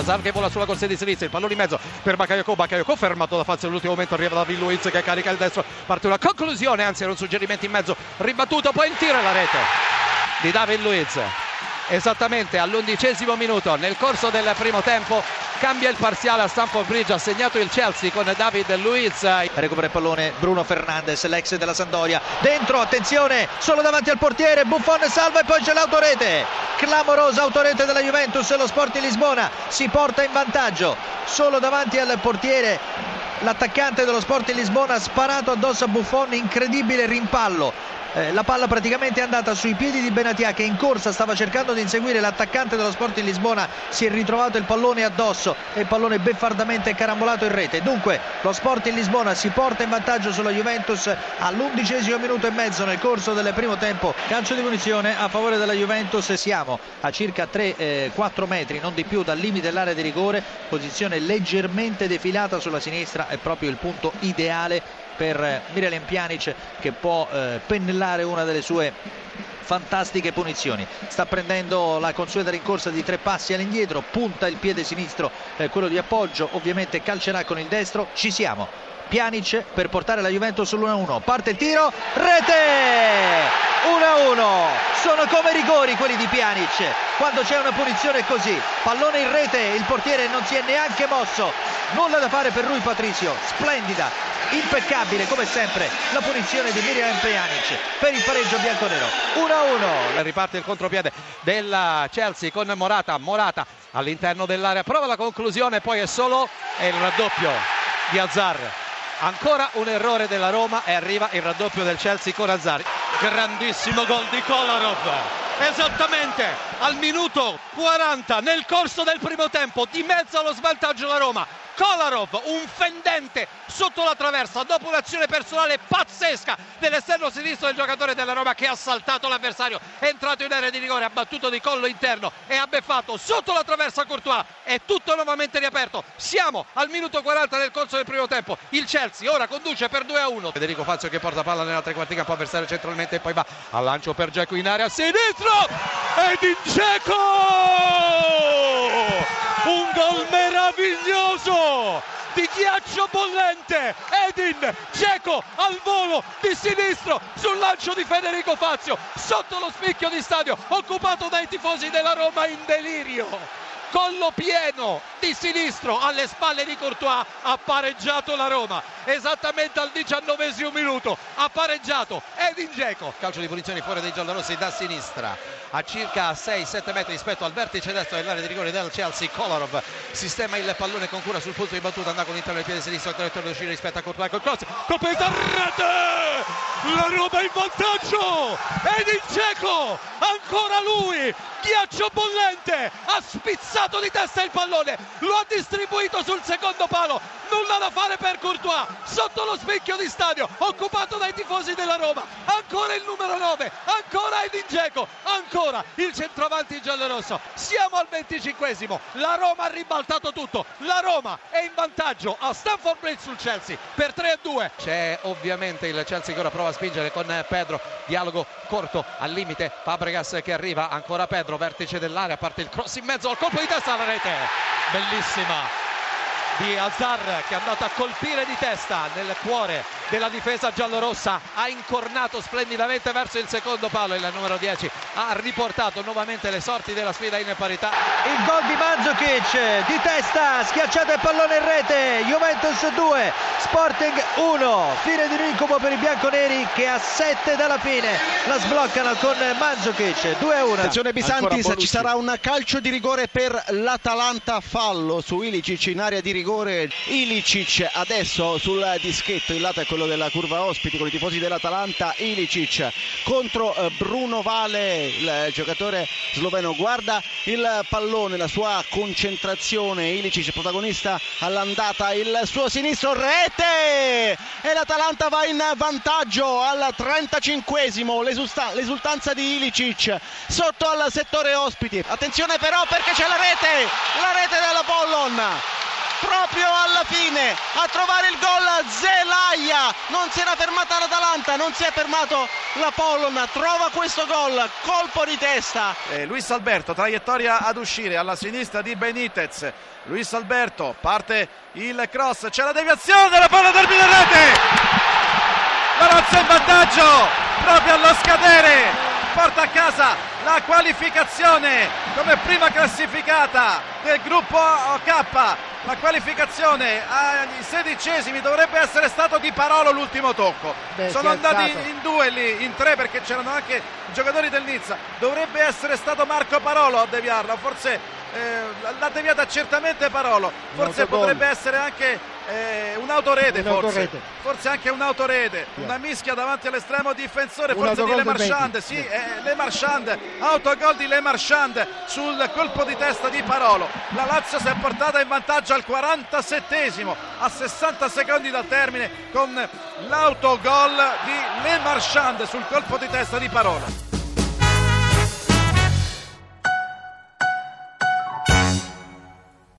Azar che vola sulla corsia di sinistra, il pallone in mezzo per Bakayoko, Bakayoko fermato da Fazio all'ultimo momento, arriva David Luiz che carica il destro, parte una conclusione, anzi era un suggerimento in mezzo, ribattuto, poi il tiro e la rete di David Luiz. Esattamente all'undicesimo minuto nel corso del primo tempo cambia il parziale a Stamford Bridge ha segnato il Chelsea con David Luiz. Recupera il pallone Bruno Fernandes l'ex della Sandoria dentro attenzione solo davanti al portiere Buffon salva e poi c'è l'autorete clamorosa autorete della Juventus lo Sport di Lisbona si porta in vantaggio. Solo davanti al portiere l'attaccante dello Sport di Lisbona ha sparato addosso a Buffon incredibile rimpallo eh, la palla praticamente è andata sui piedi di Benatia che in corsa stava cercando di inseguire l'attaccante dello Sport in Lisbona. Si è ritrovato il pallone addosso e il pallone beffardamente carambolato in rete. Dunque lo Sport in Lisbona si porta in vantaggio sulla Juventus all'undicesimo minuto e mezzo nel corso del primo tempo. Calcio di punizione a favore della Juventus. Siamo a circa 3-4 eh, metri non di più dal limite dell'area di rigore. Posizione leggermente defilata sulla sinistra è proprio il punto ideale per Mirelem Pjanic che può eh, pennellare una delle sue fantastiche punizioni. Sta prendendo la consueta rincorsa di tre passi all'indietro punta il piede sinistro eh, quello di appoggio ovviamente calcerà con il destro. Ci siamo. Pjanic per portare la Juventus sull'1-1. Parte il tiro rete! 1-1 sono come rigori quelli di Pjanic. Quando c'è una punizione così pallone in rete il portiere non si è neanche mosso. Nulla da fare per lui Patrizio. Splendida impeccabile come sempre la punizione di Miriam Pjanic per il pareggio bianconero. 1-1 riparte il contropiede della Chelsea con Morata. Morata all'interno dell'area. Prova la conclusione poi è solo. È il raddoppio di Azzar ancora un errore della Roma e arriva il raddoppio del Chelsea con Azzar grandissimo gol di Kolarov. Esattamente al minuto 40 nel corso del primo tempo di mezzo allo svantaggio la Roma Kolarov, un fendente sotto la traversa dopo un'azione personale pazzesca dell'esterno sinistro del giocatore della Roma che ha saltato l'avversario, è entrato in area di rigore, ha battuto di collo interno e ha beffato sotto la traversa Courtois, è tutto nuovamente riaperto. Siamo al minuto 40 nel corso del primo tempo. Il Chelsea ora conduce per 2 a 1. Federico Fazio che porta palla nella tre quarti campo avversario centralmente e poi va al lancio per Geco in area sinistro ed in Geco! Un gol meraviglioso di ghiaccio bollente. Edin Cieco al volo di sinistro sul lancio di Federico Fazio sotto lo spicchio di stadio occupato dai tifosi della Roma in delirio collo pieno di sinistro alle spalle di Courtois. Ha pareggiato la Roma. Esattamente al diciannovesimo minuto. Ha pareggiato Edin Dzeko calcio di punizione fuori dei giallorossi da sinistra. A circa 6-7 metri rispetto al vertice destro dell'area di rigore del Chelsea Kolarov sistema il pallone con cura sul punto di battuta andava con l'interno del piede sinistro attraverso di uscire rispetto a Courtois col cross colpo di rete la Roma in vantaggio! Edin Dzeko ancora lui ghiaccio bollente ha spizzato di testa il pallone lo ha distribuito sul secondo palo nulla da fare per Courtois sotto lo specchio di stadio occupato dai tifosi della Roma. Ancora il numero 9 ancora Edin Dzeko ancora il centravanti giallorosso. Siamo al 25esimo la Roma ha ribaltato tutto. La Roma è in vantaggio a Stanford Bridge sul Chelsea per 3 a 2 c'è ovviamente il Chelsea che ora prova a spingere con Pedro dialogo corto al limite Fabregas che arriva ancora Pedro vertice dell'area parte il cross in mezzo al colpo di testa alla rete. Bellissima di Azar che è andato a colpire di testa nel cuore della difesa giallorossa ha incornato splendidamente verso il secondo palo il numero 10 ha riportato nuovamente le sorti della sfida in parità. Il gol di Mandzukic di testa schiacciato il pallone in rete Juventus 2 Sporting 1 fine di un incubo per i bianconeri che a 7 dalla fine la sbloccano con Mandzukic 2 a 1 attenzione Bisantis ci sarà un calcio di rigore per l'Atalanta fallo su Ilicic in area di rigore rigore. Ilicic adesso sul dischetto il lato è quello della curva ospiti con i tifosi dell'Atalanta. Ilicic contro eh, Bruno Vale il giocatore sloveno guarda il pallone la sua concentrazione Ilicic protagonista all'andata il suo sinistro rete! E l'Atalanta va in vantaggio al 35esimo l'esultanza di Ilicic sotto al settore ospiti. Attenzione però perché c'è la rete la rete della Pollon proprio alla fine a trovare il gol Zelaya. Non si era fermata l'Atalanta non si è fermato la Polon. Trova questo gol colpo di testa. Eh, Luis Alberto traiettoria ad uscire alla sinistra di Benitez. Luis Alberto parte il cross c'è la deviazione della palla del rete la Lazio in vantaggio proprio allo scadere. Porta a casa la qualificazione come prima classificata del gruppo K la qualificazione ai sedicesimi dovrebbe essere stato di Parolo l'ultimo tocco. Beh, sono andati stato. in due lì in tre perché c'erano anche i giocatori del Nizza. Dovrebbe essere stato Marco Parolo a deviarla forse eh, l'ha deviata certamente Parolo. Forse potrebbe essere anche eh, un'autorete, forse. forse anche un'autorete yeah. una mischia davanti all'estremo difensore un forse di Le Marchand sì, eh, Le Marchand. Autogol di Le Marchand sul colpo di testa di Parolo. La Lazio si è portata in vantaggio al 47esimo a 60 secondi dal termine con l'autogol di Le Marchand sul colpo di testa di Parolo